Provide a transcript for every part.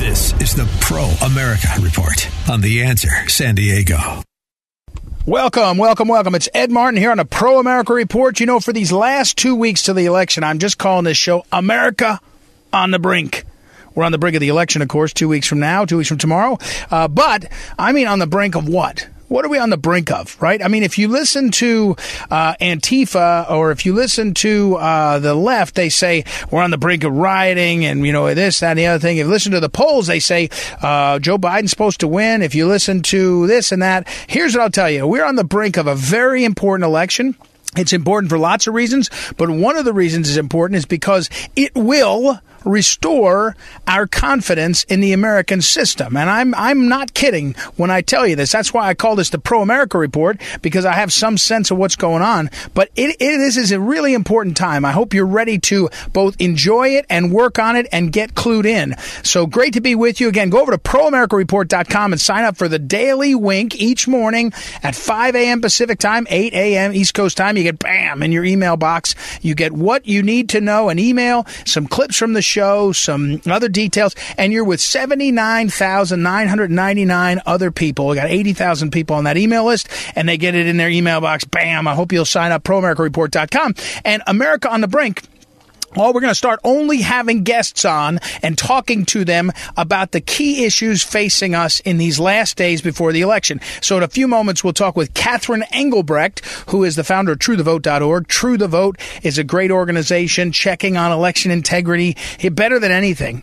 This is the Pro America Report on The Answer San Diego. Welcome, welcome, welcome. It's Ed Martin here on a Pro America Report. You know, for these last two weeks to the election, I'm just calling this show America on the Brink. We're on the brink of the election, of course, two weeks from now, two weeks from tomorrow. Uh, but I mean, on the brink of what? What are we on the brink of, right? I mean, if you listen to uh, Antifa or if you listen to uh, the left, they say we're on the brink of rioting and, you know, this, that, and the other thing. If you listen to the polls, they say uh, Joe Biden's supposed to win. If you listen to this and that, here's what I'll tell you. We're on the brink of a very important election. It's important for lots of reasons, but one of the reasons it's important is because it will restore our confidence in the American system. And I'm I'm not kidding when I tell you this. That's why I call this the Pro America Report because I have some sense of what's going on. But it, it this is a really important time. I hope you're ready to both enjoy it and work on it and get clued in. So great to be with you again. Go over to proamericareport.com and sign up for the daily wink each morning at 5 a.m. Pacific time, 8 a.m. East Coast time. You get bam in your email box. You get what you need to know, an email, some clips from the show, some other details, and you're with 79,999 other people. We got 80,000 people on that email list, and they get it in their email box. Bam. I hope you'll sign up, proamericareport.com. And America on the Brink well, we're going to start only having guests on and talking to them about the key issues facing us in these last days before the election. So, in a few moments, we'll talk with Catherine Engelbrecht, who is the founder of TrueTheVote.org. True the Vote is a great organization checking on election integrity. Better than anything,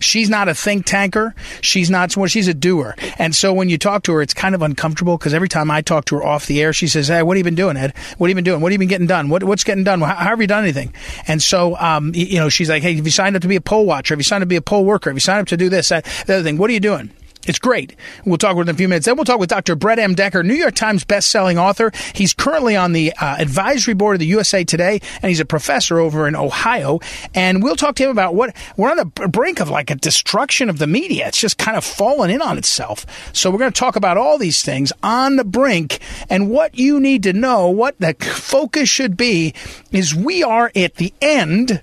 She's not a think tanker. She's not well, she's a doer. And so when you talk to her, it's kind of uncomfortable because every time I talk to her off the air, she says, Hey, what have you been doing, Ed? What have you been doing? What have you been getting done? What, what's getting done? How, how, have you done anything? And so, um, you know, she's like, Hey, have you signed up to be a poll watcher? Have you signed up to be a poll worker? Have you signed up to do this, that, the other thing? What are you doing? It's great. We'll talk with in a few minutes. Then we'll talk with Dr. Brett M. Decker, New York Times best-selling author. He's currently on the uh, advisory board of the USA Today, and he's a professor over in Ohio. And we'll talk to him about what we're on the brink of, like a destruction of the media. It's just kind of fallen in on itself. So we're going to talk about all these things on the brink, and what you need to know, what the focus should be, is we are at the end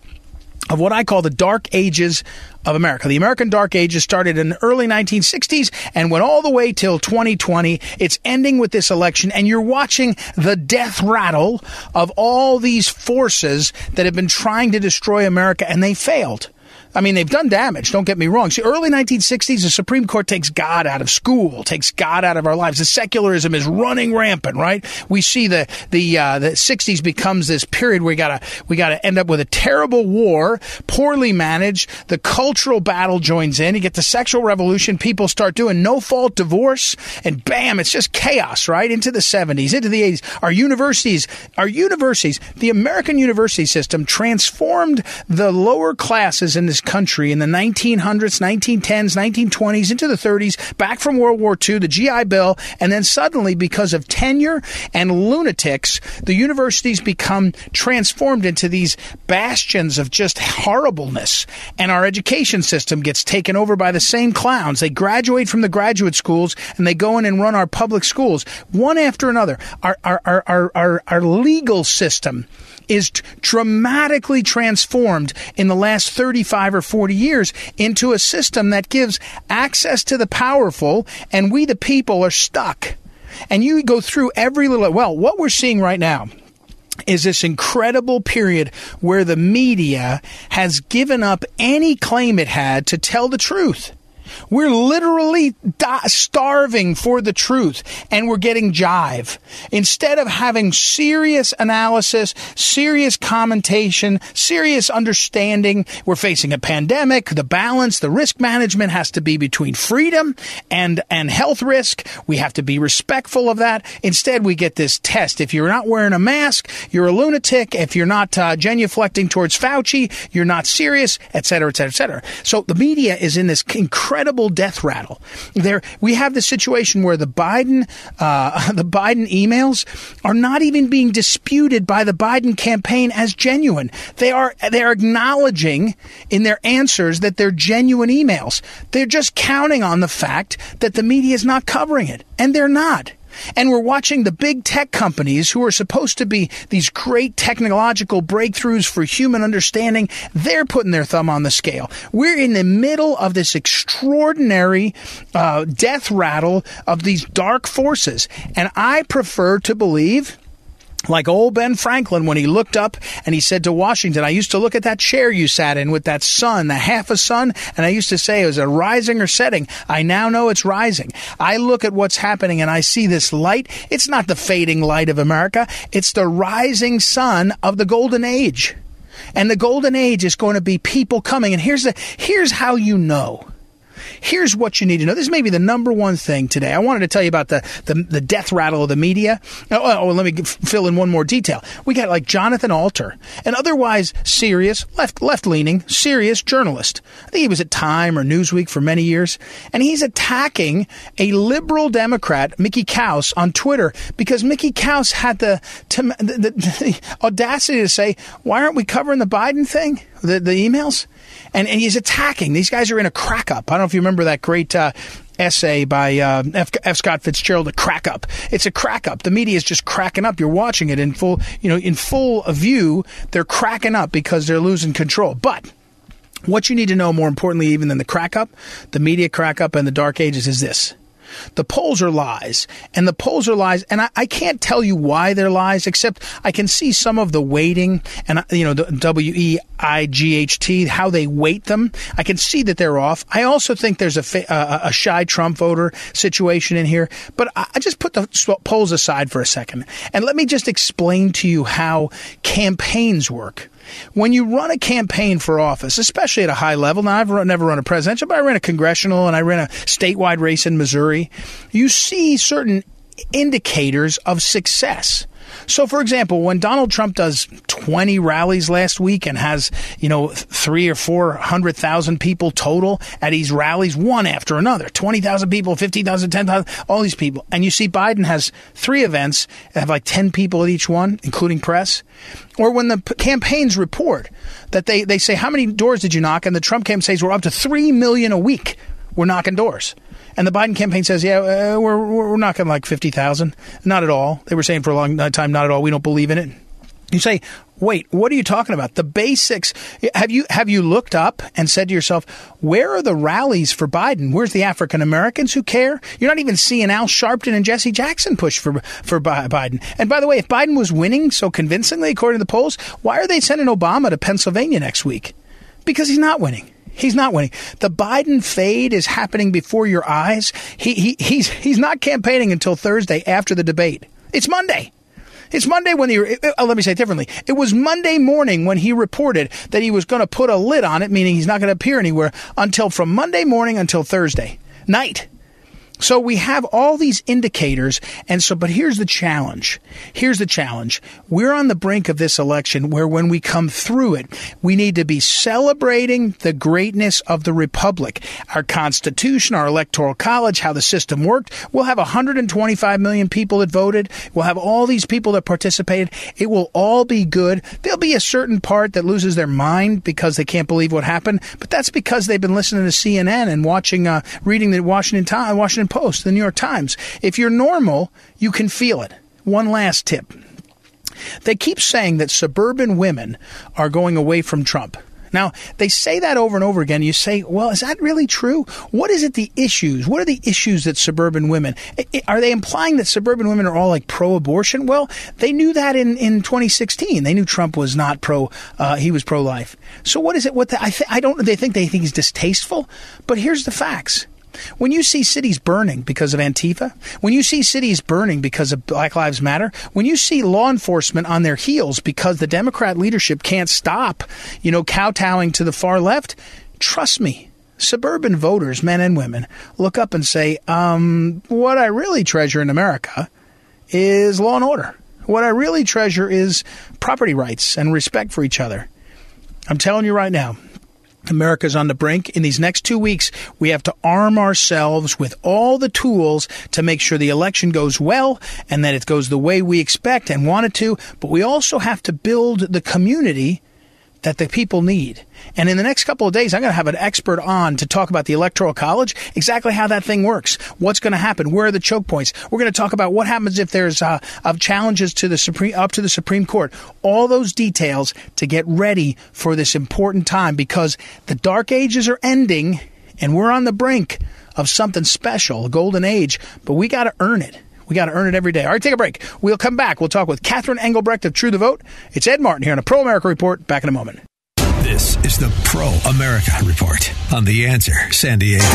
of what I call the dark ages of America. The American Dark Ages started in the early 1960s and went all the way till 2020. It's ending with this election, and you're watching the death rattle of all these forces that have been trying to destroy America, and they failed. I mean, they've done damage. Don't get me wrong. See, early 1960s, the Supreme Court takes God out of school, takes God out of our lives. The secularism is running rampant, right? We see the the uh, the 60s becomes this period where we gotta we gotta end up with a terrible war, poorly managed. The cultural battle joins in. You get the sexual revolution. People start doing no fault divorce, and bam, it's just chaos, right? Into the 70s, into the 80s. Our universities, our universities, the American university system transformed the lower classes in this this country in the 1900s, 1910s, 1920s, into the 30s, back from World War II, the GI Bill, and then suddenly, because of tenure and lunatics, the universities become transformed into these bastions of just horribleness. And our education system gets taken over by the same clowns. They graduate from the graduate schools and they go in and run our public schools one after another. Our, our, our, our, our, our legal system is dramatically transformed in the last 35 or 40 years into a system that gives access to the powerful, and we, the people, are stuck. And you go through every little, well, what we're seeing right now is this incredible period where the media has given up any claim it had to tell the truth. We're literally di- starving for the truth and we're getting jive. Instead of having serious analysis, serious commentation, serious understanding, we're facing a pandemic. The balance, the risk management has to be between freedom and, and health risk. We have to be respectful of that. Instead, we get this test. If you're not wearing a mask, you're a lunatic. If you're not uh, genuflecting towards Fauci, you're not serious, et cetera, et cetera, et cetera. So the media is in this incredible death rattle. There, we have the situation where the Biden, uh, the Biden emails are not even being disputed by the Biden campaign as genuine. They are, they are acknowledging in their answers that they're genuine emails. They're just counting on the fact that the media is not covering it, and they're not. And we're watching the big tech companies who are supposed to be these great technological breakthroughs for human understanding. They're putting their thumb on the scale. We're in the middle of this extraordinary uh, death rattle of these dark forces. And I prefer to believe like old Ben Franklin when he looked up and he said to Washington, I used to look at that chair you sat in with that sun, the half a sun, and I used to say, it rising or setting? I now know it's rising. I look at what's happening and I see this light. It's not the fading light of America. It's the rising sun of the golden age. And the golden age is going to be people coming. And here's the, here's how you know. Here's what you need to know. This may be the number one thing today. I wanted to tell you about the, the, the death rattle of the media. Oh, oh, oh let me fill in one more detail. We got like Jonathan Alter, an otherwise serious, left, left leaning, serious journalist. I think he was at Time or Newsweek for many years. And he's attacking a liberal Democrat, Mickey Kaus, on Twitter because Mickey Kaus had the, the, the, the audacity to say, why aren't we covering the Biden thing? The, the emails? And, and he's attacking. These guys are in a crack up. I don't know if you remember that great uh, essay by uh, F, F. Scott Fitzgerald, "A Crack Up." It's a crack up. The media is just cracking up. You're watching it in full, you know, in full view. They're cracking up because they're losing control. But what you need to know, more importantly, even than the crack up, the media crack up, and the dark ages, is this: the polls are lies, and the polls are lies, and I, I, can't tell you why they're lies, except I can see some of the weighting and you know the W E I G H T how they weight them. I can see that they're off. I also think there's a uh, a shy Trump voter situation in here, but I, I just put the polls aside for a second and let me just explain to you how campaigns work. When you run a campaign for office, especially at a high level, now I've run, never run a presidential, but I ran a congressional and I ran a statewide race in Missouri, you see certain indicators of success. So, for example, when Donald Trump does 20 rallies last week and has, you know, three or 400,000 people total at these rallies, one after another 20,000 people, 50,000, 10,000, all these people. And you see Biden has three events have like 10 people at each one, including press. Or when the p- campaigns report that they, they say, How many doors did you knock? And the Trump campaign says, We're up to 3 million a week. We're knocking doors. And the Biden campaign says, yeah, uh, we're, we're knocking like 50,000. Not at all. They were saying for a long time, not at all. We don't believe in it. You say, wait, what are you talking about? The basics. Have you have you looked up and said to yourself, where are the rallies for Biden? Where's the African Americans who care? You're not even seeing Al Sharpton and Jesse Jackson push for for Biden. And by the way, if Biden was winning so convincingly according to the polls, why are they sending Obama to Pennsylvania next week? Because he's not winning. He's not winning. The Biden fade is happening before your eyes. He, he, he's, he's not campaigning until Thursday after the debate. It's Monday. It's Monday when he, uh, let me say it differently. It was Monday morning when he reported that he was going to put a lid on it, meaning he's not going to appear anywhere until from Monday morning until Thursday night. So we have all these indicators. And so, but here's the challenge. Here's the challenge. We're on the brink of this election where when we come through it, we need to be celebrating the greatness of the Republic, our Constitution, our Electoral College, how the system worked. We'll have 125 million people that voted. We'll have all these people that participated. It will all be good. There'll be a certain part that loses their mind because they can't believe what happened, but that's because they've been listening to CNN and watching, uh, reading the Washington Times, Washington Post, the New York Times. If you're normal, you can feel it. One last tip. They keep saying that suburban women are going away from Trump. Now, they say that over and over again. You say, well, is that really true? What is it, the issues? What are the issues that suburban women, are they implying that suburban women are all like pro abortion? Well, they knew that in, in 2016. They knew Trump was not pro, uh, he was pro life. So what is it? What the, I, th- I don't, they think they think he's distasteful, but here's the facts. When you see cities burning because of Antifa, when you see cities burning because of Black Lives Matter, when you see law enforcement on their heels because the Democrat leadership can't stop, you know, kowtowing to the far left, trust me, suburban voters, men and women, look up and say, um, what I really treasure in America is law and order. What I really treasure is property rights and respect for each other. I'm telling you right now, America's on the brink. In these next two weeks, we have to arm ourselves with all the tools to make sure the election goes well and that it goes the way we expect and want it to. But we also have to build the community that the people need. And in the next couple of days, I'm going to have an expert on to talk about the Electoral College, exactly how that thing works, what's going to happen, where are the choke points. We're going to talk about what happens if there's uh, of challenges to the Supreme up to the Supreme Court. All those details to get ready for this important time because the dark ages are ending and we're on the brink of something special, a golden age, but we got to earn it. We got to earn it every day. All right, take a break. We'll come back. We'll talk with Catherine Engelbrecht of True the Vote. It's Ed Martin here on a Pro America Report. Back in a moment. This is the Pro America Report on The Answer San Diego.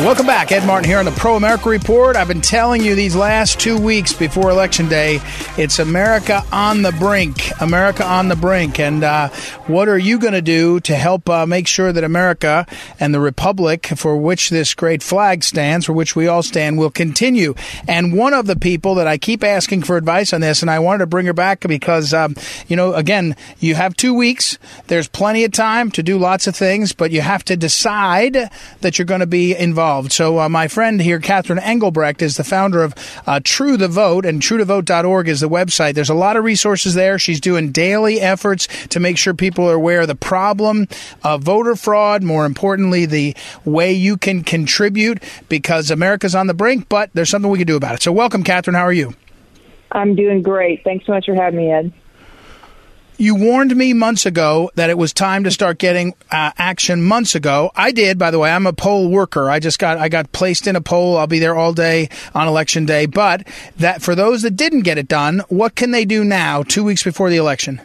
Welcome back. Ed Martin here on the Pro America Report. I've been telling you these last two weeks before Election Day, it's America on the brink. America on the brink. And uh, what are you going to do to help uh, make sure that America and the Republic for which this great flag stands, for which we all stand, will continue? And one of the people that I keep asking for advice on this, and I wanted to bring her back because, um, you know, again, you have two weeks. There's plenty of time to do lots of things, but you have to decide that you're going to be involved involved. So, uh, my friend here, Catherine Engelbrecht, is the founder of uh, True the Vote, and truethevote.org is the website. There's a lot of resources there. She's doing daily efforts to make sure people are aware of the problem of voter fraud, more importantly, the way you can contribute because America's on the brink, but there's something we can do about it. So, welcome, Catherine. How are you? I'm doing great. Thanks so much for having me, Ed. You warned me months ago that it was time to start getting uh, action months ago. I did, by the way. I'm a poll worker. I just got I got placed in a poll. I'll be there all day on election day. But that for those that didn't get it done, what can they do now, two weeks before the election?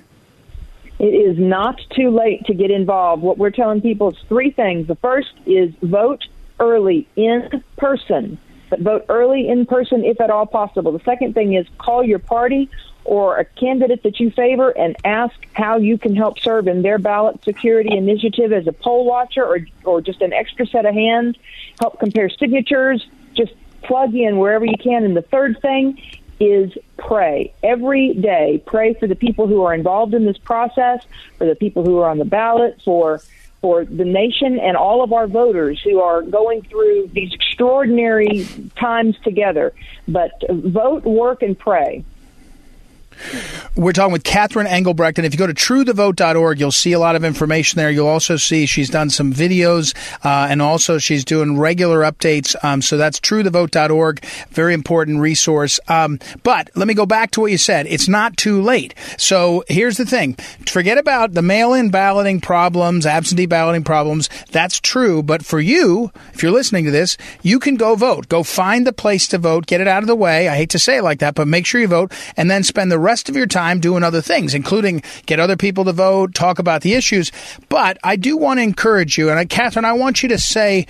It is not too late to get involved. What we're telling people is three things. The first is vote early in person. But vote early in person if at all possible. The second thing is call your party or a candidate that you favor and ask how you can help serve in their ballot security initiative as a poll watcher or, or just an extra set of hands, help compare signatures, just plug in wherever you can. And the third thing is pray every day. Pray for the people who are involved in this process, for the people who are on the ballot, for for the nation and all of our voters who are going through these extraordinary times together. But vote, work, and pray. We're talking with Catherine Engelbrecht, and if you go to truethevote.org, you'll see a lot of information there. You'll also see she's done some videos, uh, and also she's doing regular updates. Um, so that's truethevote.org, very important resource. Um, but let me go back to what you said. It's not too late. So here's the thing: forget about the mail-in balloting problems, absentee balloting problems. That's true, but for you, if you're listening to this, you can go vote. Go find the place to vote. Get it out of the way. I hate to say it like that, but make sure you vote, and then spend the rest of your time doing other things, including get other people to vote, talk about the issues. But I do want to encourage you, and I, Catherine, I want you to say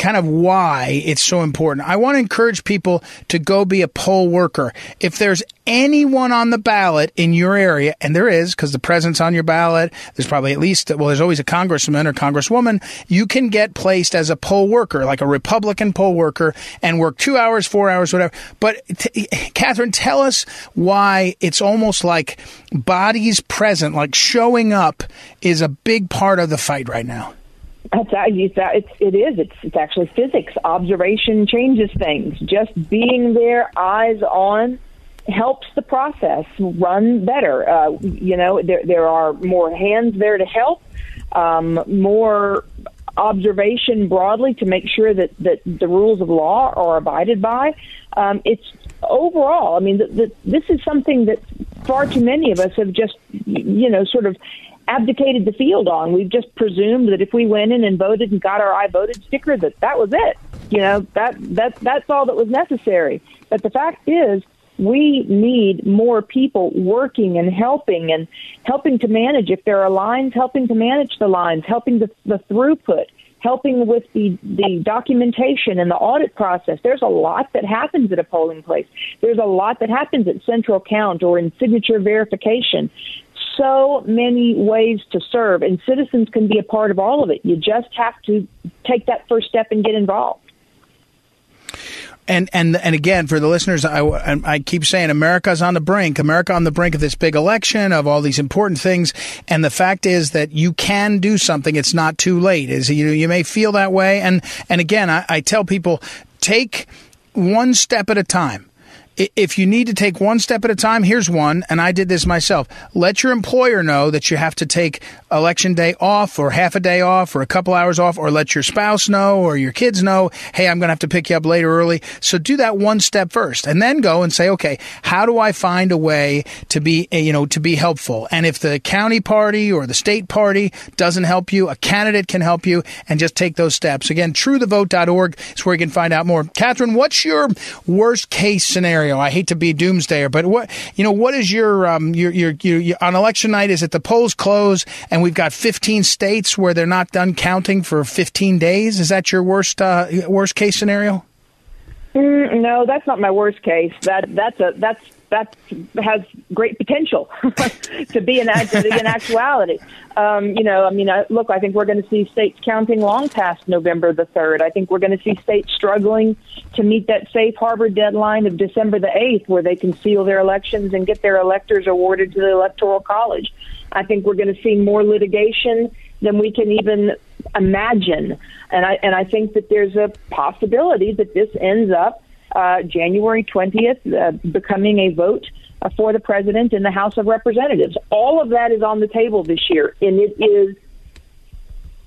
kind of why it's so important. I want to encourage people to go be a poll worker. If there's anyone on the ballot in your area, and there is, because the president's on your ballot, there's probably at least, well, there's always a congressman or congresswoman, you can get placed as a poll worker, like a Republican poll worker, and work two hours, four hours, whatever. But, t- Catherine, tell us why it's almost like bodies present, like showing up, is a big part of the fight right now. That's it's it is it's it's actually physics. Observation changes things. Just being there, eyes on, helps the process run better. Uh, you know, there there are more hands there to help, um, more observation broadly to make sure that that the rules of law are abided by. Um, it's overall. I mean, the, the, this is something that far too many of us have just you know sort of abdicated the field on. We've just presumed that if we went in and voted and got our I voted sticker, that that was it. You know, that that that's all that was necessary. But the fact is, we need more people working and helping and helping to manage. If there are lines, helping to manage the lines, helping the, the throughput, helping with the, the documentation and the audit process. There's a lot that happens at a polling place. There's a lot that happens at central count or in signature verification. So many ways to serve, and citizens can be a part of all of it. You just have to take that first step and get involved. And and and again for the listeners I, I keep saying america's on the brink america on the brink of this big election of all these important things. And the fact is that you can do something. It's not too late. Is you you may feel that way. And and again I, I tell people take one step at a time if you need to take one step at a time, here's one, and I did this myself. Let your employer know that you have to take election day off or half a day off or a couple hours off, or let your spouse know or your kids know, hey, I'm going to have to pick you up later early. So do that one step first and then go and say, okay, how do I find a way to be, eh, you know, to be helpful? And if the county party or the state party doesn't help you, a candidate can help you and just take those steps. Again, truethevote.org is where you can find out more. Catherine, what's your worst case scenario? Scenario. I hate to be doomsdayer, but what you know, what is your um your your, your, your on election night? Is it the polls close and we've got 15 states where they're not done counting for 15 days? Is that your worst uh, worst case scenario? Mm, no, that's not my worst case. That that's a that's that has great potential to be an, an actuality. Um, you know, I mean, I, look, I think we're going to see states counting long past November the 3rd. I think we're going to see states struggling to meet that safe harbor deadline of December the 8th, where they can seal their elections and get their electors awarded to the Electoral College. I think we're going to see more litigation than we can even imagine. And I, and I think that there's a possibility that this ends up uh, January 20th uh, becoming a vote uh, for the president in the House of Representatives. All of that is on the table this year, and it is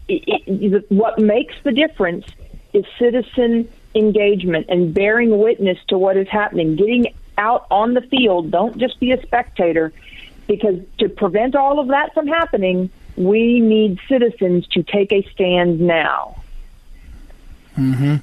it, it, what makes the difference is citizen engagement and bearing witness to what is happening, getting out on the field. Don't just be a spectator, because to prevent all of that from happening, we need citizens to take a stand now. Mm-hmm.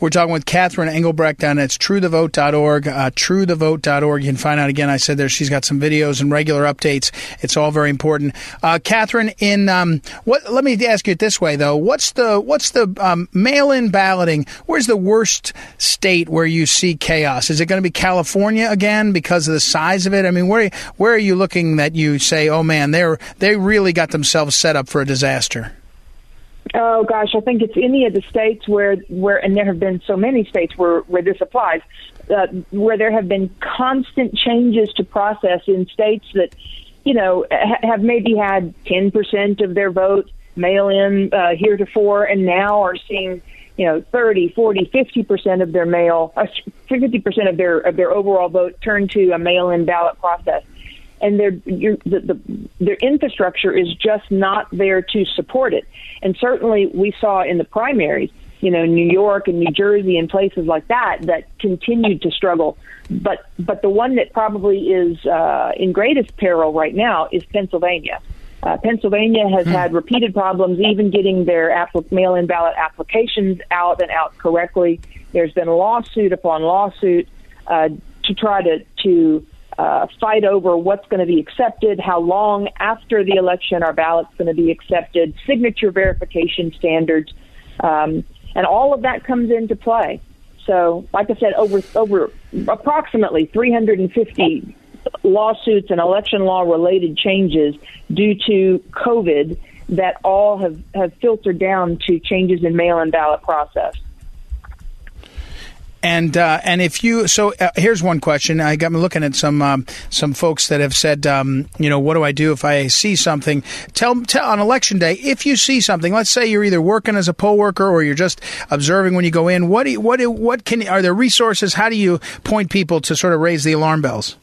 We're talking with Catherine Engelbrecht, and it's truethevote.org. Uh, truethevote.org. You can find out again. I said there she's got some videos and regular updates. It's all very important. Uh, Catherine, in um, what? Let me ask you it this way though. What's the what's the um, mail-in balloting? Where's the worst state where you see chaos? Is it going to be California again because of the size of it? I mean, where where are you looking that you say, oh man, they're they really got themselves set up for a disaster? Oh gosh, I think it's any of the states where where and there have been so many states where where this applies, uh, where there have been constant changes to process in states that, you know, ha- have maybe had ten percent of their vote mail in uh, heretofore, and now are seeing you know 30 40 50 percent of their mail uh, 50 percent of their of their overall vote turn to a mail in ballot process and their the, the, their infrastructure is just not there to support it. And certainly, we saw in the primaries, you know, New York and New Jersey and places like that that continued to struggle. But but the one that probably is uh, in greatest peril right now is Pennsylvania. Uh, Pennsylvania has hmm. had repeated problems even getting their apl- mail-in ballot applications out and out correctly. There's been lawsuit upon lawsuit uh, to try to to uh, fight over what's going to be accepted, how long after the election our ballot's going to be accepted, signature verification standards, um, and all of that comes into play. So, like I said, over over approximately 350 lawsuits and election law related changes due to COVID that all have, have filtered down to changes in mail in ballot process. And uh, and if you so uh, here's one question. I got me looking at some um, some folks that have said, um, you know, what do I do if I see something? Tell tell on election day if you see something. Let's say you're either working as a poll worker or you're just observing when you go in. What do you, what do, what can are there resources? How do you point people to sort of raise the alarm bells?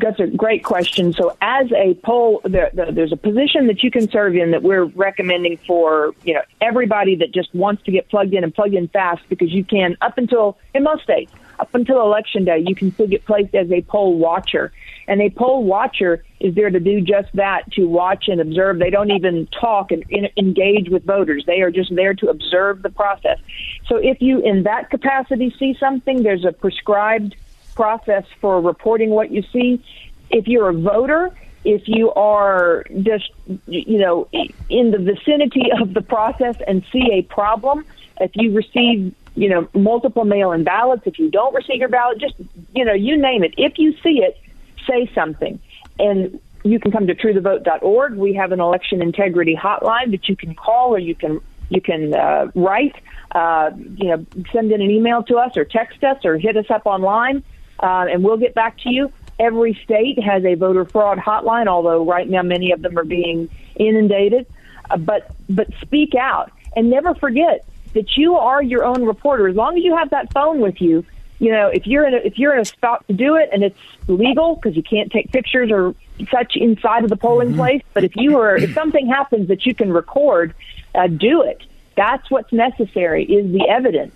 That's a great question. So, as a poll, there, there's a position that you can serve in that we're recommending for you know everybody that just wants to get plugged in and plugged in fast because you can up until in most states up until election day you can still get placed as a poll watcher, and a poll watcher is there to do just that to watch and observe. They don't even talk and in, engage with voters. They are just there to observe the process. So, if you in that capacity see something, there's a prescribed process for reporting what you see. If you're a voter, if you are just, you know, in the vicinity of the process and see a problem, if you receive, you know, multiple mail-in ballots, if you don't receive your ballot, just, you know, you name it. If you see it, say something. And you can come to truethevote.org. We have an election integrity hotline that you can call or you can you can uh, write, uh, you know, send in an email to us or text us or hit us up online, uh, and we'll get back to you. Every state has a voter fraud hotline, although right now many of them are being inundated. Uh, but but speak out and never forget that you are your own reporter. As long as you have that phone with you, you know if you're in a, if you're in a spot to do it and it's legal because you can't take pictures or such inside of the polling mm-hmm. place. But if you are if something happens that you can record, uh, do it. That's what's necessary is the evidence.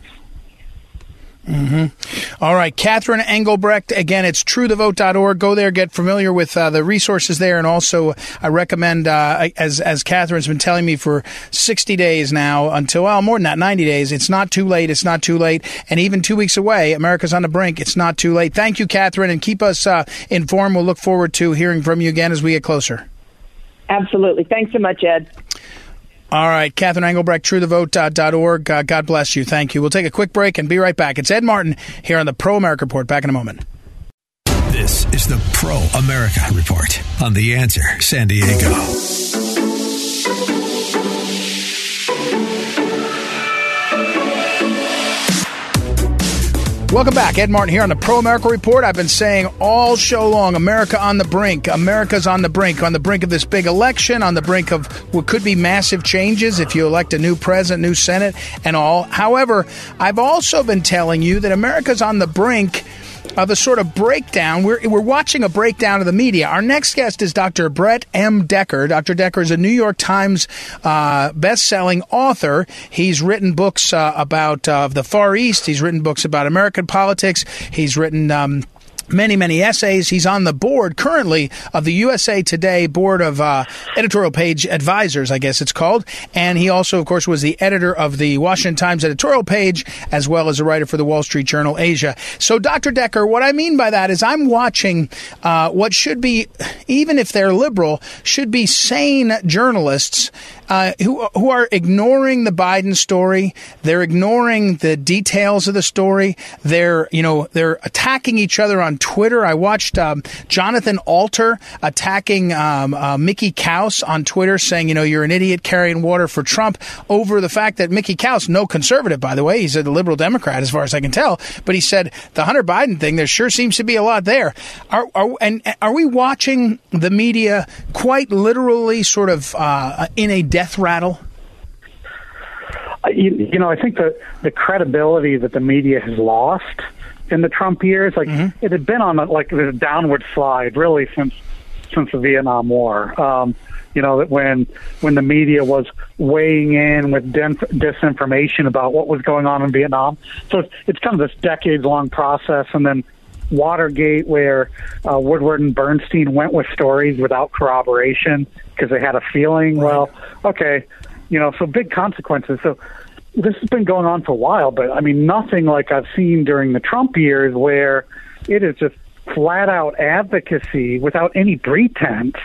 Mm-hmm. All right, Catherine Engelbrecht. Again, it's truethevote.org. Go there, get familiar with uh, the resources there, and also I recommend, uh, as as Catherine's been telling me for sixty days now, until well more than that, ninety days. It's not too late. It's not too late, and even two weeks away, America's on the brink. It's not too late. Thank you, Catherine, and keep us uh, informed. We'll look forward to hearing from you again as we get closer. Absolutely. Thanks so much, Ed. All right, Catherine Engelbrecht, truethevote.org. Uh, God bless you. Thank you. We'll take a quick break and be right back. It's Ed Martin here on the Pro America Report. Back in a moment. This is the Pro America Report on The Answer San Diego. Welcome back. Ed Martin here on the Pro America Report. I've been saying all show long America on the brink. America's on the brink, on the brink of this big election, on the brink of what could be massive changes if you elect a new president, new Senate, and all. However, I've also been telling you that America's on the brink of a sort of breakdown. We're, we're watching a breakdown of the media. Our next guest is Dr. Brett M. Decker. Dr. Decker is a New York Times uh, best-selling author. He's written books uh, about uh, the Far East. He's written books about American politics. He's written. Um, many, many essays. He's on the board currently of the USA Today Board of uh, Editorial Page Advisors, I guess it's called. And he also, of course, was the editor of the Washington Times editorial page, as well as a writer for the Wall Street Journal Asia. So, Dr. Decker, what I mean by that is I'm watching uh, what should be, even if they're liberal, should be sane journalists uh, who who are ignoring the Biden story. They're ignoring the details of the story. They're you know they're attacking each other on Twitter. I watched um, Jonathan Alter attacking um, uh, Mickey Kaus on Twitter, saying you know you're an idiot carrying water for Trump over the fact that Mickey Kaus, no conservative by the way, he's a liberal Democrat as far as I can tell, but he said the Hunter Biden thing. There sure seems to be a lot there. Are, are and are we watching the media quite literally, sort of uh, in a death rattle? You, you, know, I think that the credibility that the media has lost in the Trump years, like mm-hmm. it had been on a, like a downward slide really since since the Vietnam War. Um, you know that when when the media was weighing in with disinformation about what was going on in Vietnam, so it's, it's kind of this decades long process, and then Watergate, where uh, Woodward and Bernstein went with stories without corroboration because they had a feeling. Right. Well, okay, you know, so big consequences. So this has been going on for a while, but I mean, nothing like I've seen during the Trump years where it is just flat out advocacy without any pretense.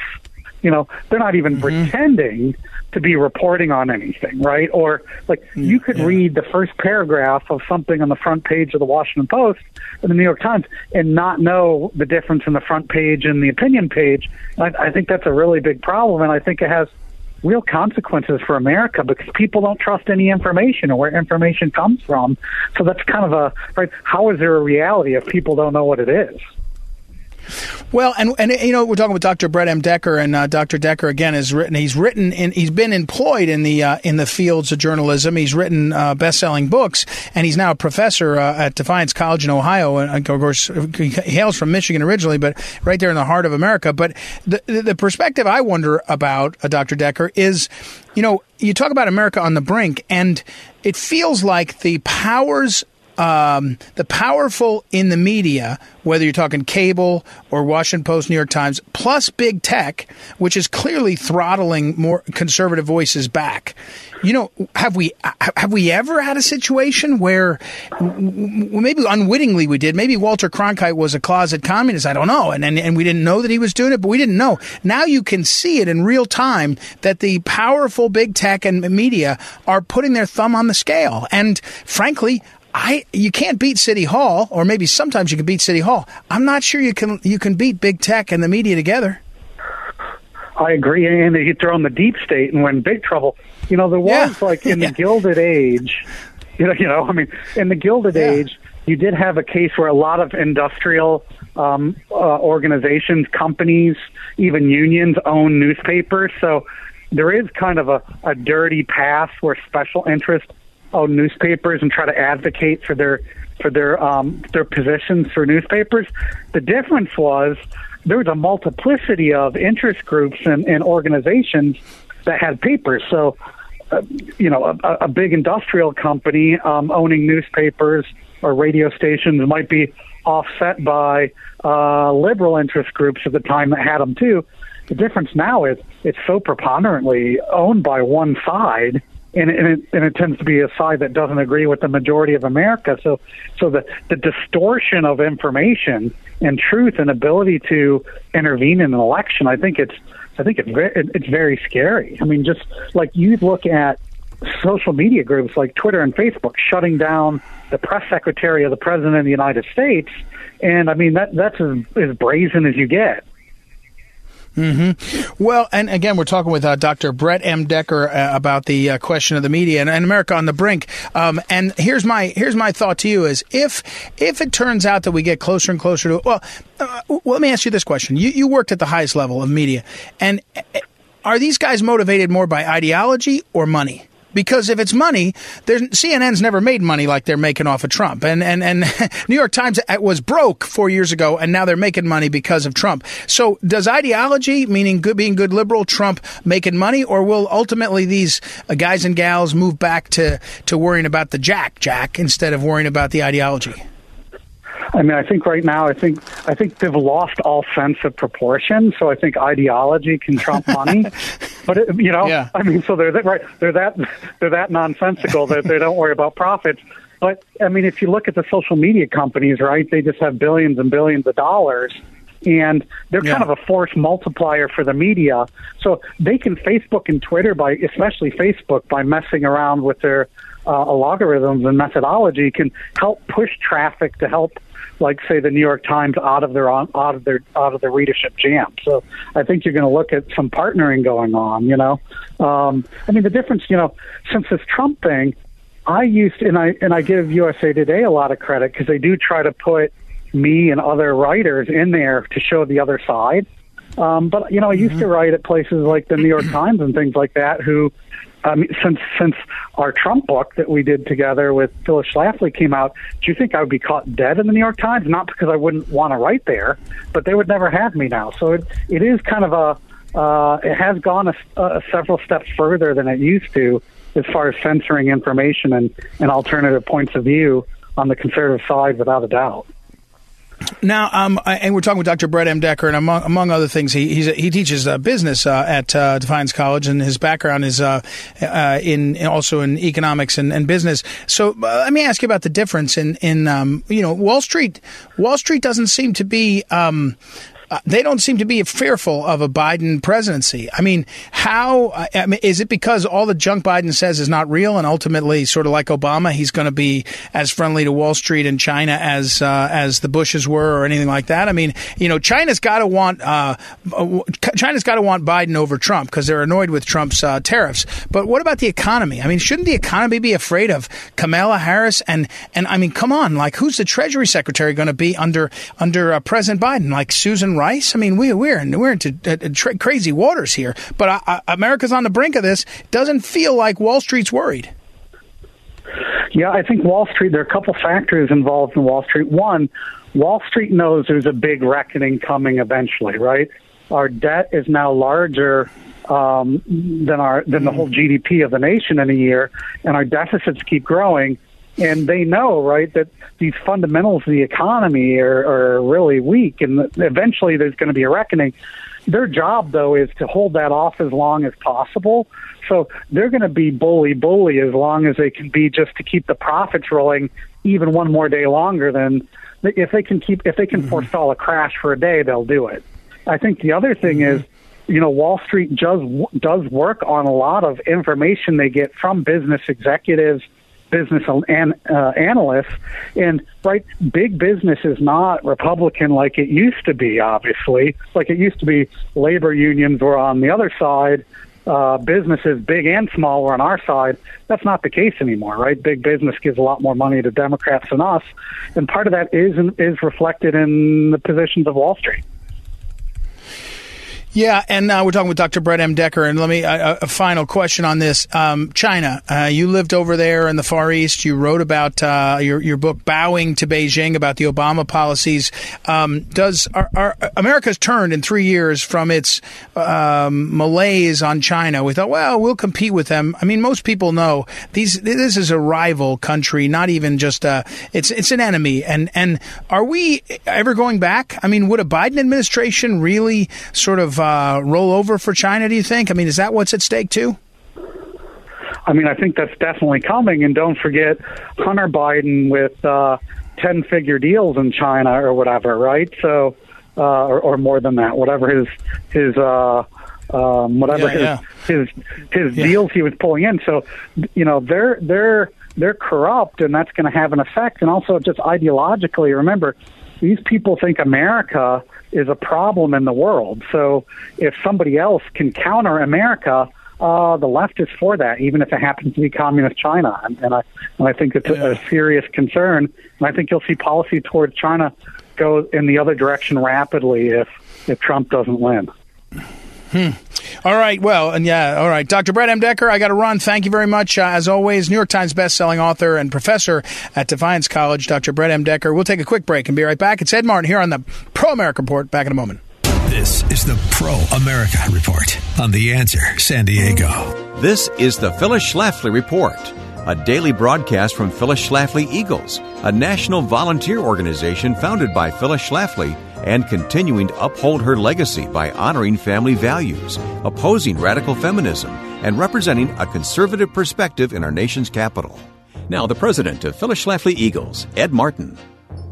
You know, they're not even mm-hmm. pretending to be reporting on anything, right? Or like mm, you could yeah. read the first paragraph of something on the front page of the Washington Post or the New York Times and not know the difference in the front page and the opinion page. I, I think that's a really big problem, and I think it has real consequences for America because people don't trust any information or where information comes from. So that's kind of a right. How is there a reality if people don't know what it is? Well, and and you know we're talking with Dr. Brett M. Decker, and uh, Dr. Decker again has written. He's written in. He's been employed in the uh, in the fields of journalism. He's written uh, best selling books, and he's now a professor uh, at Defiance College in Ohio. And of course, he hails from Michigan originally, but right there in the heart of America. But the the perspective I wonder about, uh, Dr. Decker, is you know you talk about America on the brink, and it feels like the powers um, the powerful in the media, whether you're talking cable or Washington Post, New York Times, plus big tech, which is clearly throttling more conservative voices back. You know, have we have we ever had a situation where maybe unwittingly we did? Maybe Walter Cronkite was a closet communist. I don't know, and, and and we didn't know that he was doing it, but we didn't know. Now you can see it in real time that the powerful big tech and media are putting their thumb on the scale, and frankly, I you can't beat City Hall, or maybe sometimes you can beat City Hall. I'm not sure you can you can beat big tech and the media together. I agree, and you throw in the deep state and we're in big trouble. You know, there was Yeah. like in Yeah. the Gilded Age. You know, you know, I mean, in the Gilded Yeah. Age, you did have a case where a lot of industrial um, uh, organizations, companies, even unions own newspapers. So there is kind of a, a dirty path where special interests own newspapers and try to advocate for their for their um, their positions for newspapers. The difference was there was a multiplicity of interest groups and, and organizations that had papers. So, uh, you know, a, a big industrial company um, owning newspapers or radio stations might be offset by uh, liberal interest groups at the time that had them too. The difference now is it's so preponderantly owned by one side and, and, it, and it tends to be a side that doesn't agree with the majority of America. So, so the the distortion of information and truth and ability to intervene in an election, I think it's I think it's very it's very scary. I mean, just like you look at social media groups like Twitter and Facebook shutting down the press secretary of the president of the United States, and I mean that that's as, as brazen as you get. Well, and again, we're talking with uh, Dr. Brett M. Decker uh, about the uh, question of the media and, and America on the brink. Um, and here's my here's my thought to you: is if if it turns out that we get closer and closer to well, uh, well let me ask you this question: you you worked at the highest level of media, and uh, are these guys motivated more by ideology or money? Because if it's money, CNN's never made money like they're making off of Trump, and and and New York Times was broke four years ago, and now they're making money because of Trump. So does ideology, meaning good, being good liberal, Trump making money, or will ultimately these uh, guys and gals move back to to worrying about the jack jack instead of worrying about the ideology? I mean, I think right now, I think I think they've lost all sense of proportion. So I think ideology can trump money. but it, you know, Yeah. I mean, so they're that right. They're that they're that nonsensical that they don't worry about profits. But I mean, if you look at the social media companies, right, they just have billions and billions of dollars. And they're kind of a force multiplier for the media. So they can Facebook and Twitter by, especially Facebook, by messing around with their uh, logarithms and methodology, can help push traffic to help, like say the New York Times, out of their out of their out of their readership jam. So I think you're going to look at some partnering going on. You know, um, I mean the difference. You know, since this Trump thing, I used and I and I give USA Today a lot of credit because they do try to put me and other writers in there to show the other side. Um, but you know, I used to write at places like the New York Times and things like that. Who, Mean, since since our Trump book that we did together with Phyllis Schlafly came out, do you think I would be caught dead in the New York Times? Not because I wouldn't want to write there, but they would never have me now. So it it is kind of a uh, it has gone a, a several steps further than it used to as far as censoring information and, and alternative points of view on the conservative side, without a doubt. Now, um, and we're talking with Dr. Brett M. Decker, and among among other things, he he teaches uh, business uh, at uh, Defiance College, and his background is uh, uh, in in- also in economics and, and business. So, uh, let me ask you about the difference in in um, you know Wall Street. Wall Street doesn't seem to be. Um, uh, they don't seem to be fearful of a Biden presidency. I mean, how I mean, is it because all the junk Biden says is not real, and ultimately, sort of like Obama, he's going to be as friendly to Wall Street and China as uh, as the Bushes were, or anything like that? I mean, you know, China's got to want uh, uh, China's got to want Biden over Trump because they're annoyed with Trump's uh, tariffs. But what about the economy? I mean, shouldn't the economy be afraid of Kamala Harris? And and I mean, come on, like who's the Treasury Secretary going to be under under President Biden? Like Susan Rice? I mean, we we're in, we're into uh, tra- crazy waters here. But uh, uh, America's on the brink of this. Doesn't feel like Wall Street's worried. Yeah, I think Wall Street, there are a couple factors involved in Wall Street. One, Wall Street knows there's a big reckoning coming eventually, right? Our debt is now larger um, than our than the whole GDP of the nation in a year, and our deficits keep growing. And they know, right, that these fundamentals of the economy are, are really weak, and eventually there's going to be a reckoning. Their job, though, is to hold that off as long as possible. So they're going to be bully bully as long as they can be, just to keep the profits rolling even one more day longer. Than if they can keep if they can mm-hmm. forestall a crash for a day, they'll do it. I think the other thing mm-hmm. is you know, Wall Street does does work on a lot of information they get from business executives, business and uh, analysts, and right, big business is not Republican like it used to be. Obviously, like it used to be, labor unions were on the other side. Uh, businesses, big and small, were on our side. That's not the case anymore, right? Big business gives a lot more money to Democrats than us, and part of that is is reflected in the positions of Wall Street. Yeah, and uh, we're talking with Dr. Brett M. Decker. And let me, uh, a final question on this. Um, China, uh, you lived over there in the Far East. You wrote about uh, your, your book, Bowing to Beijing, about the Obama policies. Um, does our, our, America's turned in three years from its um, malaise on China? We thought, well, we'll compete with them. I mean, most people know these. This is a rival country, not even just a. It's it's an enemy. And and are we ever going back? I mean, would a Biden administration really sort of uh, roll over for China, do you think? I mean, is that what's at stake too? I mean, I think that's definitely coming. And don't forget Hunter Biden with uh, 10 figure deals in China or whatever, right? So, uh, or, or more than that, whatever his, his, uh, um, whatever yeah, his, yeah. his, his yeah. deals he was pulling in. So, you know, they're, they're, they're corrupt and that's going to have an effect. And also just ideologically, remember, these people think America is a problem in the world. So if somebody else can counter America, uh, the left is for that, even if it happens to be communist China. And, and I and I think it's a, a serious concern. And I think you'll see policy towards China go in the other direction rapidly if if Trump doesn't win. Hmm. All right. Well, and yeah. All right. Dr. Brett M. Decker, I got to run. Thank you very much. Uh, as always, New York Times bestselling author and professor at Defiance College, Dr. Brett M. Decker. We'll take a quick break and be right back. It's Ed Martin here on the Pro America Report. Back in a moment. This is the Pro America Report on The Answer San Diego. This is the Phyllis Schlafly Report, a daily broadcast from Phyllis Schlafly Eagles, a national volunteer organization founded by Phyllis Schlafly and continuing to uphold her legacy by honoring family values, opposing radical feminism, and representing a conservative perspective in our nation's capital. Now, the president of Phyllis Schlafly Eagles, Ed Martin.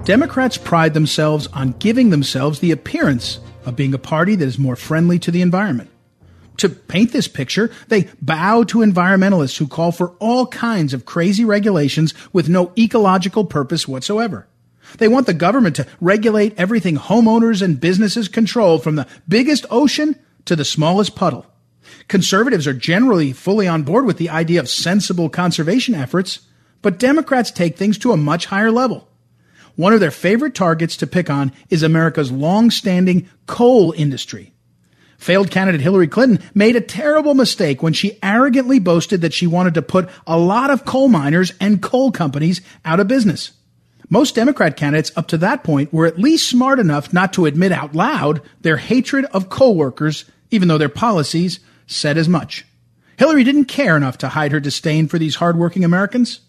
Democrats pride themselves on giving themselves the appearance of being a party that is more friendly to the environment. To paint this picture, they bow to environmentalists who call for all kinds of crazy regulations with no ecological purpose whatsoever. They want the government to regulate everything homeowners and businesses control from the biggest ocean to the smallest puddle. Conservatives are generally fully on board with the idea of sensible conservation efforts, but Democrats take things to a much higher level. One of their favorite targets to pick on is America's long-standing coal industry. Failed candidate Hillary Clinton made a terrible mistake when she arrogantly boasted that she wanted to put a lot of coal miners and coal companies out of business. Most Democrat candidates up to that point were at least smart enough not to admit out loud their hatred of coal workers, even though their policies said as much. Hillary didn't care enough to hide her disdain for these hardworking Americans.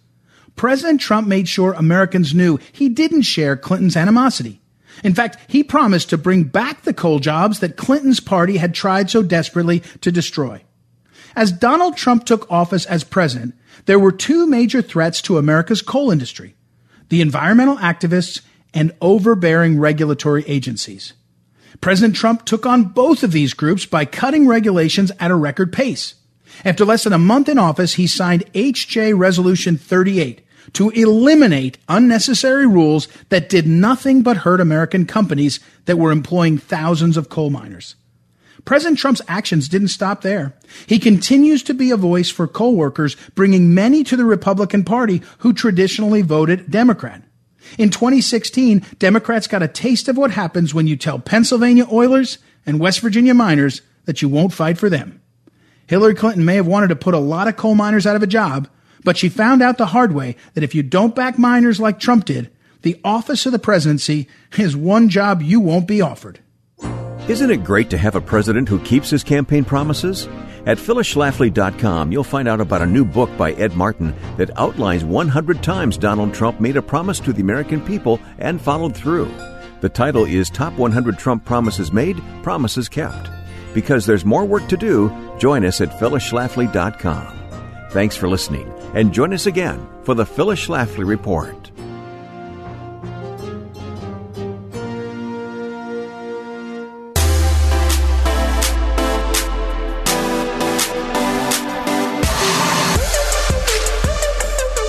President Trump made sure Americans knew he didn't share Clinton's animosity. In fact, he promised to bring back the coal jobs that Clinton's party had tried so desperately to destroy. As Donald Trump took office as president, there were two major threats to America's coal industry the environmental activists, and overbearing regulatory agencies. President Trump took on both of these groups by cutting regulations at a record pace. After less than a month in office, he signed HJ Resolution 38 to eliminate unnecessary rules that did nothing but hurt American companies that were employing thousands of coal miners. President Trump's actions didn't stop there. He continues to be a voice for coal workers, bringing many to the Republican Party who traditionally voted Democrat. In 2016, Democrats got a taste of what happens when you tell Pennsylvania oilers and West Virginia miners that you won't fight for them. Hillary Clinton may have wanted to put a lot of coal miners out of a job, but she found out the hard way that if you don't back miners like Trump did, the office of the presidency is one job you won't be offered. Isn't it great to have a president who keeps his campaign promises? At phyllisschlafly.com, you'll find out about a new book by Ed Martin that outlines 100 times Donald Trump made a promise to the American people and followed through. The title is Top 100 Trump Promises Made, Promises Kept. Because there's more work to do, join us at phyllisschlafly.com. Thanks for listening, and join us again for the Phyllis Schlafly Report.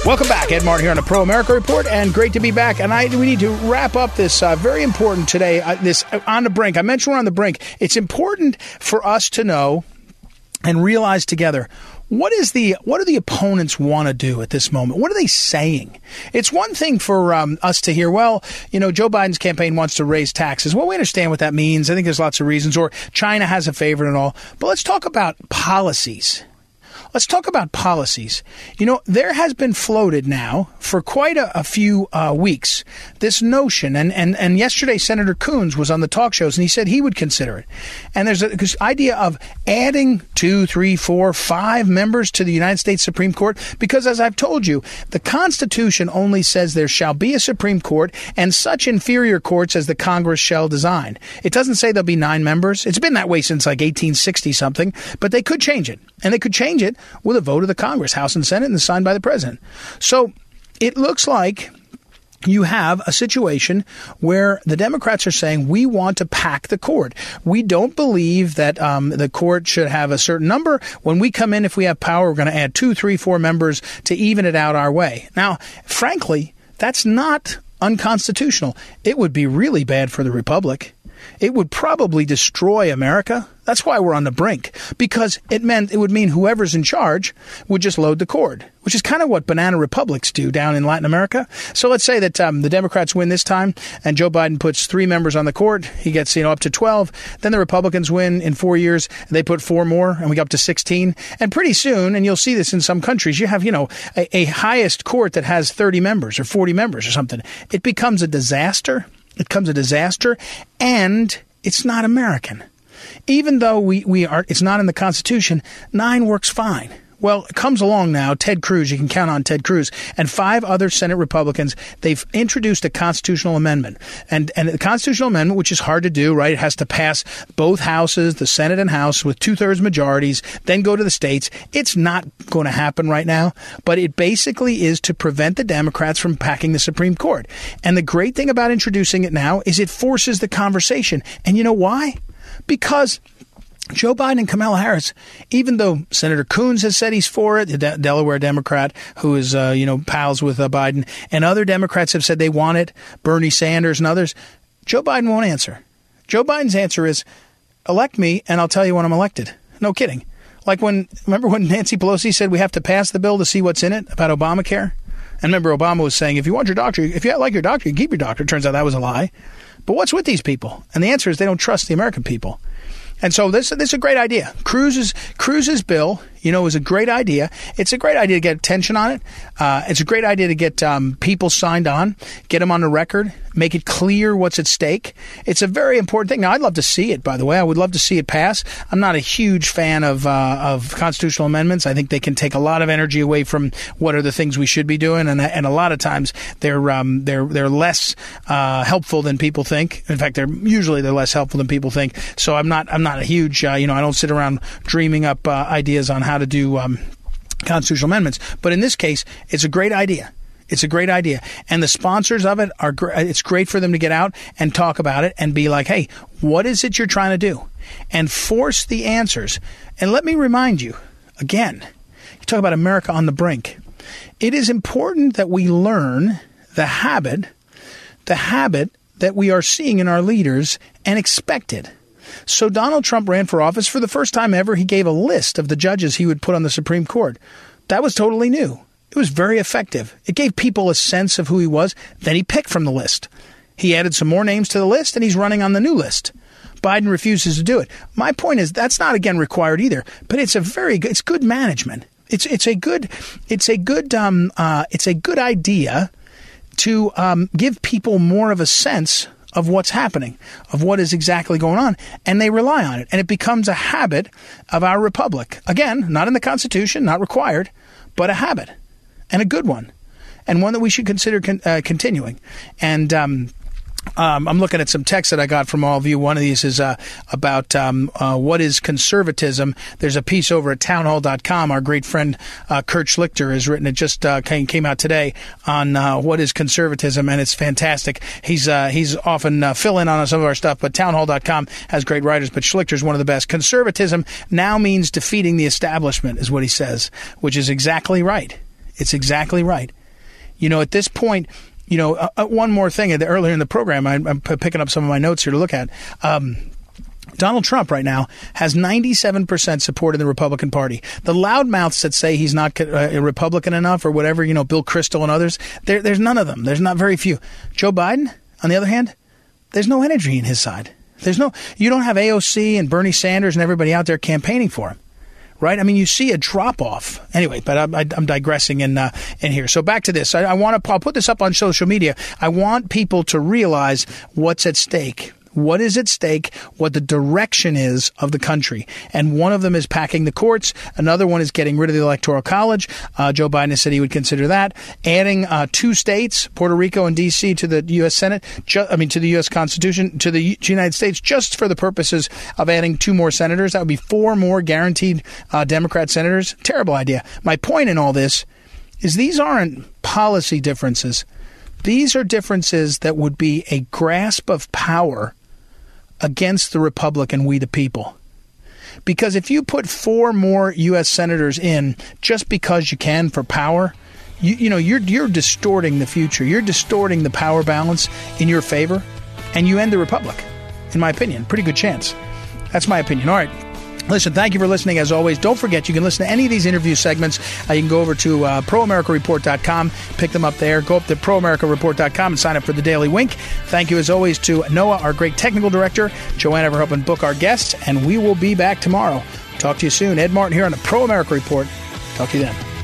Welcome back, Ed Martin here on the Pro America Report, and great to be back. And I we need to wrap up this uh, very important today. Uh, this uh, on the brink. I mentioned we're on the brink. It's important for us to know and realize together what is the what do the opponents want to do at this moment? What are they saying? It's one thing for um, us to hear, well, you know, Joe Biden's campaign wants to raise taxes. Well, we understand what that means. I think there's lots of reasons, or China has a favorite and all. But let's talk about policies. Let's talk about policies. You know, there has been floated now for quite a, a few uh, weeks this notion, and, and, and yesterday Senator Coons was on the talk shows and he said he would consider it. And there's this idea of adding two, three, four, five members to the United States Supreme Court because, as I've told you, the Constitution only says there shall be a Supreme Court and such inferior courts as the Congress shall design. It doesn't say there'll be nine members. It's been that way since like 1860 something, but they could change it. And they could change it with a vote of the Congress, House and Senate, and signed by the president. So it looks like you have a situation where the Democrats are saying we want to pack the court. We don't believe that um, the court should have a certain number. When we come in, if we have power, we're going to add two, three, four members to even it out our way. Now, frankly, that's not unconstitutional. It would be really bad for the republic. It would probably destroy America. That's why we're on the brink because it meant it would mean whoever's in charge would just load the cord, which is kind of what banana republics do down in Latin America. So let's say that um, the Democrats win this time, and Joe Biden puts three members on the court. He gets you know up to twelve. Then the Republicans win in four years. They put four more, and we go up to sixteen. And pretty soon, and you'll see this in some countries, you have you know a, a highest court that has thirty members or forty members or something. It becomes a disaster. It comes a disaster, and it's not American even though we, we are, it's not in the Constitution, nine works fine. Well, it comes along now. Ted Cruz, you can count on Ted Cruz, and five other Senate Republicans. They've introduced a constitutional amendment, and and the constitutional amendment, which is hard to do, right? It has to pass both houses, the Senate and House, with two thirds majorities, then go to the states. It's not going to happen right now, but it basically is to prevent the Democrats from packing the Supreme Court. And the great thing about introducing it now is it forces the conversation. And you know why? Because Joe Biden and Kamala Harris, even though Senator Coons has said he's for it, the De- Delaware Democrat who is, uh, you know, pals with uh, Biden, and other Democrats have said they want it, Bernie Sanders and others, Joe Biden won't answer. Joe Biden's answer is, elect me and I'll tell you when I'm elected. No kidding. Like when, remember when Nancy Pelosi said we have to pass the bill to see what's in it about Obamacare? And remember, Obama was saying, if you want your doctor, if you like your doctor, you keep your doctor. Turns out that was a lie. But what's with these people? And the answer is they don't trust the American people. And so this, this is a great idea. Cruz's Cruz's bill you know, was a great idea. It's a great idea to get attention on it. Uh, it's a great idea to get um, people signed on, get them on the record, make it clear what's at stake. It's a very important thing. Now, I'd love to see it. By the way, I would love to see it pass. I'm not a huge fan of uh, of constitutional amendments. I think they can take a lot of energy away from what are the things we should be doing, and and a lot of times they're um, they're they're less uh, helpful than people think. In fact, they're usually they're less helpful than people think. So I'm not I'm not a huge uh, you know I don't sit around dreaming up uh, ideas on how to do um, constitutional amendments. But in this case, it's a great idea. It's a great idea. And the sponsors of it are great. It's great for them to get out and talk about it and be like, hey, what is it you're trying to do? And force the answers. And let me remind you again, you talk about America on the brink. It is important that we learn the habit, the habit that we are seeing in our leaders and expect it. So Donald Trump ran for office for the first time ever. He gave a list of the judges he would put on the Supreme Court. That was totally new. It was very effective. It gave people a sense of who he was. Then he picked from the list. He added some more names to the list and he's running on the new list. Biden refuses to do it. My point is that's not again required either, but it's a very good, it's good management. It's it's a good it's a good um, uh, it's a good idea to um, give people more of a sense of what's happening, of what is exactly going on, and they rely on it. And it becomes a habit of our republic. Again, not in the Constitution, not required, but a habit, and a good one, and one that we should consider con- uh, continuing. And, um, um, I'm looking at some texts that I got from all of you. One of these is uh, about um, uh, what is conservatism. There's a piece over at townhall.com. Our great friend uh, Kurt Schlichter has written it, just uh, came, out today on uh, what is conservatism, and it's fantastic. He's uh, he's often filling on some of our stuff, but townhall.com has great writers, but Schlichter's one of the best. Conservatism now means defeating the establishment, is what he says, which is exactly right. It's exactly right. You know, at this point, you know, uh, uh, one more thing. Earlier in the program, I, am picking up some of my notes here to look at. Um, Donald Trump right now has 97% support in the Republican Party. The loudmouths that say he's not uh, a Republican enough or whatever, you know, Bill Kristol and others, there, there's none of them. There's not very few. Joe Biden, on the other hand, there's no energy in his side. There's no, you don't have AOC and Bernie Sanders and everybody out there campaigning for him right? I mean, you see a drop off anyway. But I'm, I'm digressing in uh, in here. So back to this. I, I want to. I'll put this up on social media. I want people to realize what's at stake what is at stake, what the direction is of the country. And one of them is packing the courts. Another one is getting rid of the Electoral College. Uh, Joe Biden said he would consider that. Adding uh, two states, Puerto Rico and D.C., to the U.S. Senate, ju- I mean, to the U.S. Constitution, to the U- United States, just for the purposes of adding two more senators. That would be four more guaranteed uh, Democrat senators. Terrible idea. My point in all this is these aren't policy differences. These are differences that would be a grasp of power against the Republic and we the people. Because if you put four more U.S. senators in just because you can for power, you, you know you're you're distorting the future. You're distorting the power balance in your favor, and you end the republic. In my opinion, pretty good chance. That's my opinion. All right. Listen, thank you for listening. As always, don't forget you can listen to any of these interview segments. Uh, you can go over to uh, proamericareport.com, pick them up there. Go up to proamericareport.com and sign up for the Daily Wink. Thank you, as always, to Noah, our great technical director, Joanna for helping book our guests, and we will be back tomorrow. Talk to you soon. Ed Martin here on the Pro America Report. Talk to you then.